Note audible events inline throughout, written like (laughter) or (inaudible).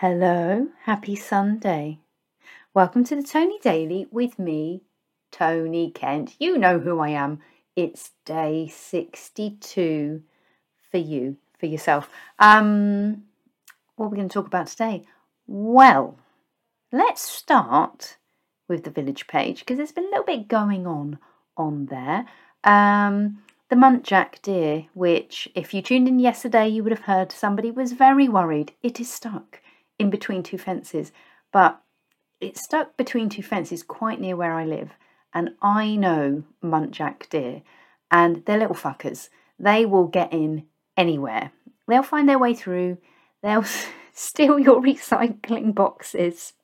Hello, happy Sunday. Welcome to the Tony Daily with me, Tony Kent. You know who I am. It's day 62 for you, for yourself. Um, what are we going to talk about today? Well, let's start with the village page because there's been a little bit going on on there. Um, the muntjac deer, which, if you tuned in yesterday, you would have heard somebody was very worried. It is stuck in between two fences, but it's stuck between two fences quite near where I live. And I know muntjac deer, and they're little fuckers. They will get in anywhere. They'll find their way through. They'll (laughs) steal your recycling boxes,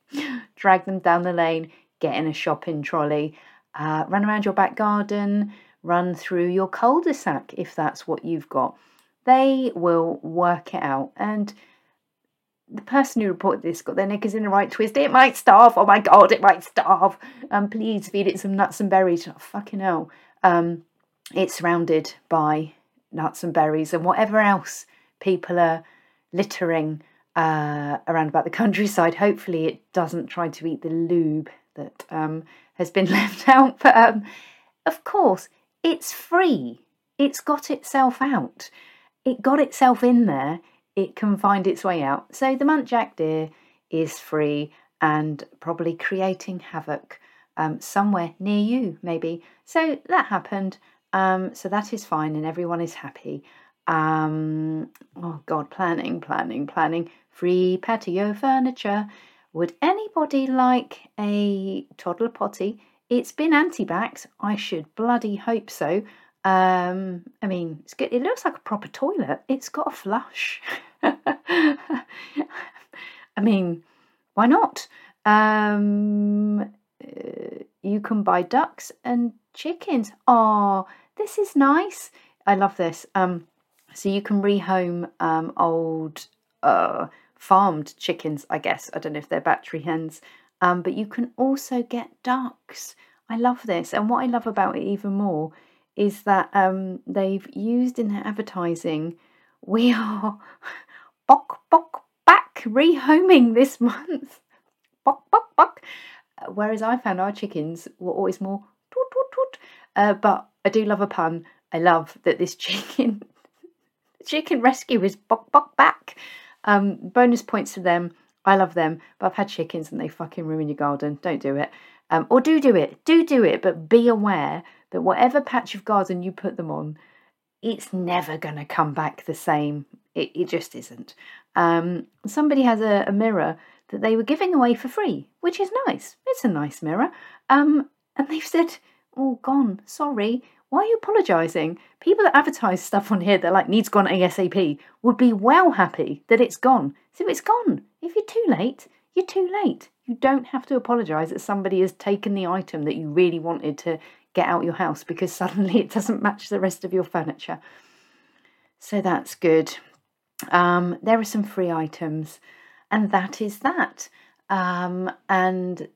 drag them down the lane, get in a shopping trolley, uh, run around your back garden, run through your cul-de-sac if that's what you've got. They will work it out. And the person who reported this got their knickers in the right twist. It might starve. Oh my god, it might starve. Um, please feed it some nuts and berries. Oh, fucking hell. Um, it's surrounded by nuts and berries and whatever else people are littering uh, around about the countryside. Hopefully, it doesn't try to eat the lube that um, has been (laughs) left out. But um, of course, it's free. It's got itself out. It got itself in there. It can find its way out. So the muntjac deer is free and probably creating havoc um, somewhere near you, maybe. So that happened. Um, so that is fine, and everyone is happy. Um, oh God, planning, planning, planning. Free patio furniture. Would anybody like a toddler potty? It's been anti-backed. I should bloody hope so. Um, I mean, it's good. It looks like a proper toilet. It's got a flush. (laughs) I mean, why not? Um, uh, you can buy ducks and chickens. Oh, this is nice. I love this. Um, so you can rehome um, old uh, farmed chickens, I guess. I don't know if they're battery hens, um, but you can also get ducks. I love this. And what I love about it even more is that um, they've used in their advertising, we are (laughs) bok bok back rehoming this month. (laughs) Bok bok bok. Whereas I found our chickens were always more toot toot toot. Uh, but I do love a pun. I love that this (laughs) chicken chicken rescue is bok bok back. Um, bonus points to them. I love them, but I've had chickens and they fucking ruin your garden. Don't do it. Um, or do do it. Do do it, but be aware that whatever patch of garden you put them on, it's never going to come back the same. It, it just isn't. Um, somebody has a, a, mirror that they were giving away for free, which is nice. It's a nice mirror. Um, and they've said, oh, gone. Sorry. Why are you apologising? People that advertise stuff on here that like needs gone ASAP would be well happy that it's gone. So it's gone. If you're too late, you're too late. You don't have to apologise that somebody has taken the item that you really wanted to get out your house because (laughs) suddenly it doesn't match the rest of your furniture. So that's good. Um, there are some free items, and that is that. Um, and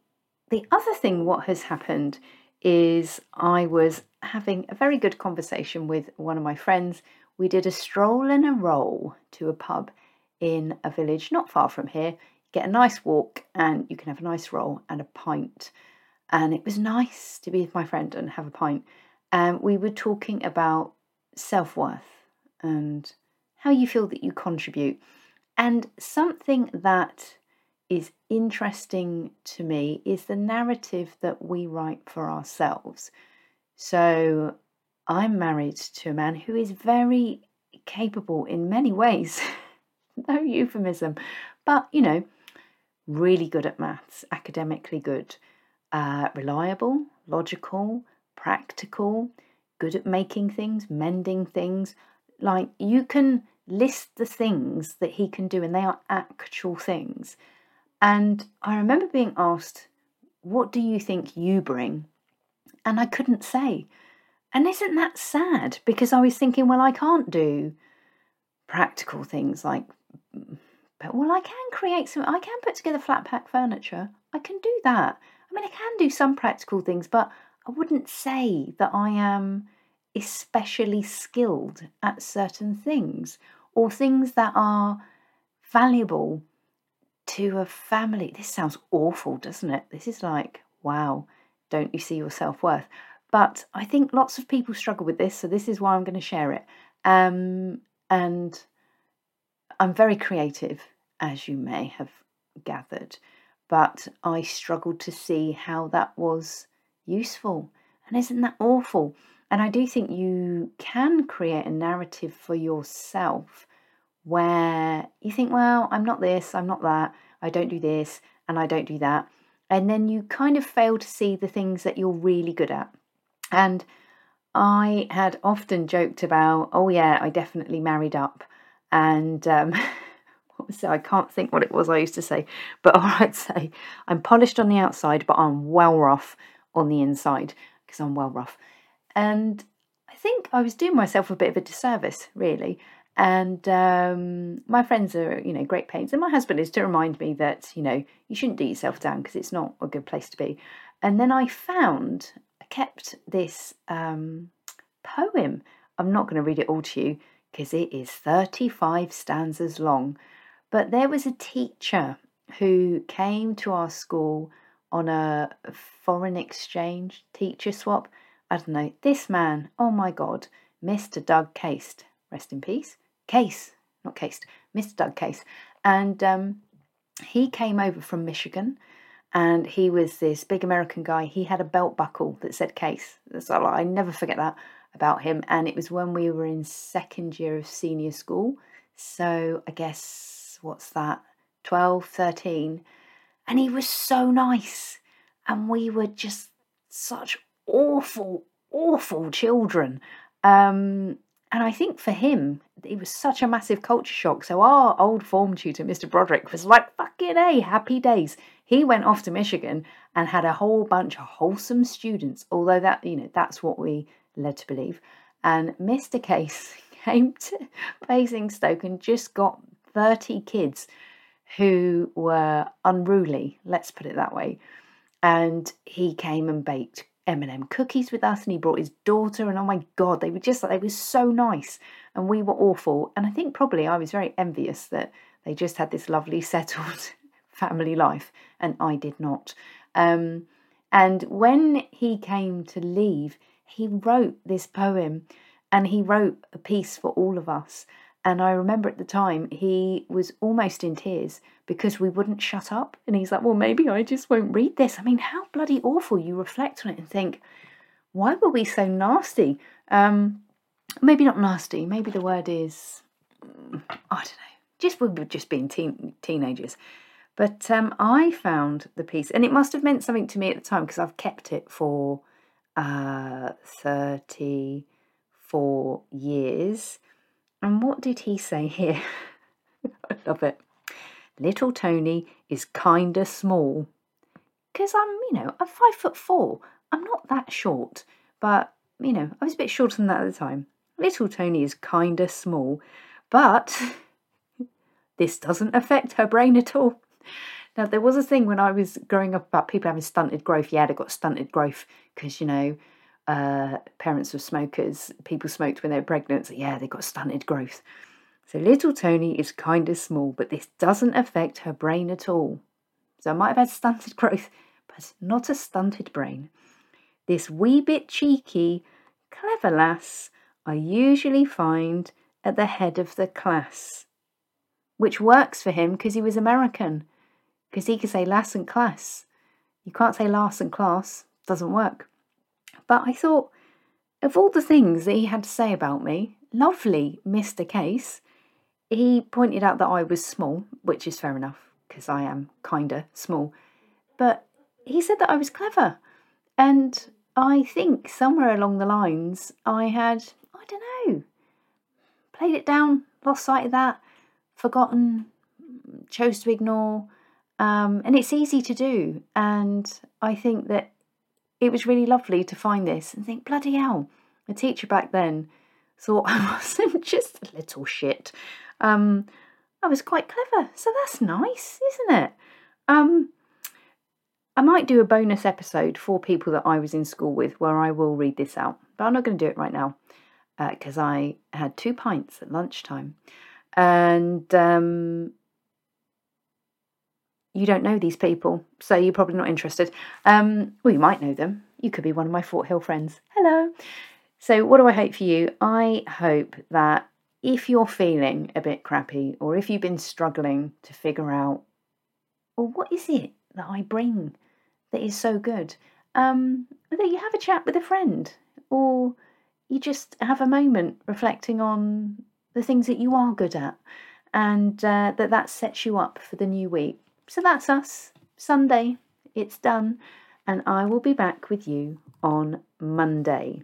the other thing, what has happened is I was having a very good conversation with one of my friends. We did a stroll and a roll to a pub in a village not far from here. Get a nice walk and you can have a nice roll and a pint. And it was nice to be with my friend and have a pint. And we were talking about self worth and how you feel that you contribute. And something that is interesting to me is the narrative that we write for ourselves. So I'm married to a man who is very capable in many ways. (laughs) no euphemism, but you know, really good at maths, academically good, uh, reliable, logical, practical, good at making things, mending things. Like you can list the things that he can do, and they are actual things. And I remember being asked, What do you think you bring? And I couldn't say. And isn't that sad? Because I was thinking, well, I can't do practical things like, but well, I can create some, I can put together flat pack furniture. I can do that. I mean, I can do some practical things, but I wouldn't say that I am especially skilled at certain things or things that are valuable to a family. This sounds awful, doesn't it? This is like, wow, don't you see your self worth? But I think lots of people struggle with this, so this is why I'm going to share it. Um, and I'm very creative, as you may have gathered, but I struggled to see how that was useful. And isn't that awful? And I do think you can create a narrative for yourself where you think, well, I'm not this, I'm not that, I don't do this, and I don't do that. And then you kind of fail to see the things that you're really good at. And I had often joked about, oh, yeah, I definitely married up. And um, (laughs) I can't think what it was I used to say, but (laughs) I'd say I'm polished on the outside, but I'm well rough on the inside because I'm well rough. And I think I was doing myself a bit of a disservice, really. And um, my friends are, you know, great pains. And my husband is to remind me that, you know, you shouldn't do yourself down because it's not a good place to be. And then I found, I kept this um, poem. I'm not going to read it all to you because it is 35 stanzas long. But there was a teacher who came to our school on a foreign exchange teacher swap. I don't know. This man, oh my God, Mr. Doug Case, rest in peace. Case, not Case, Mr. Doug Case. And um, he came over from Michigan and he was this big American guy. He had a belt buckle that said Case. So I never forget that about him. And it was when we were in second year of senior school. So I guess, what's that, 12, 13. And he was so nice. And we were just such awful, awful children. Um, and I think for him, it was such a massive culture shock. So our old form tutor, Mr. Broderick, was like, fucking A, happy days. He went off to Michigan and had a whole bunch of wholesome students, although that, you know, that's what we led to believe. And Mr. Case (laughs) came to Basingstoke and just got 30 kids who were unruly, let's put it that way. And he came and baked M&M cookies with us and he brought his daughter and oh my god they were just like they were so nice and we were awful and I think probably I was very envious that they just had this lovely (laughs) settled family life and I did not um, and when he came to leave he wrote this poem and he wrote a piece for all of us and I remember at the time he was almost in tears because we wouldn't shut up. And he's like, well, maybe I just won't read this. I mean, how bloody awful. You reflect on it and think, why were we so nasty? Um, maybe not nasty. Maybe the word is, mm, I don't know. Just we were just being teen, teenagers. But um, I found the piece, and it must have meant something to me at the time because I've kept it for uh, 34 years. And what did he say here? (laughs) I love it. Little Tony is kinda small. Because I'm, you know, I'm five foot four. I'm not that short. But, you know, I was a bit shorter than that at the time. Little Tony is kinda small. But (laughs) this doesn't affect her brain at all. Now, there was a thing when I was growing up about people having stunted growth. Yeah, they got stunted growth because, you know, uh, parents of smokers, people smoked when they were pregnant. So yeah, they got stunted growth. So little Tony is kind of small, but this doesn't affect her brain at all. So I might have had stunted (laughs) growth, but not a stunted brain. This wee bit cheeky, clever lass I usually find at the head of the class, which works for him because he was American, because he could say lass and class. You can't say lass and class, doesn't work. But I thought, of all the things that he had to say about me, lovely Mr. Case, he pointed out that I was small, which is fair enough, because I am kinda small. But he said that I was clever. And I think somewhere along the lines I had, I don't know, played it down, lost sight of that, forgotten, chose to ignore. Um, and it's easy to do. And I think that it was really lovely to find this and think, bloody hell, a teacher back then thought I (laughs) wasn't just a little shit. Um, I was quite clever, so that's nice, isn't it? Um, I might do a bonus episode for people that I was in school with where I will read this out, but I'm not going to do it right now because uh, I had two pints at lunchtime. And um, you don't know these people, so you're probably not interested. Um, well, you might know them. You could be one of my Fort Hill friends. Hello. So, what do I hope for you? I hope that if you're feeling a bit crappy or if you've been struggling to figure out, well, what is it that I bring that is so good, um, that you have a chat with a friend or you just have a moment reflecting on the things that you are good at and uh, that that sets you up for the new week. So that's us. Sunday, it's done, and I will be back with you on Monday.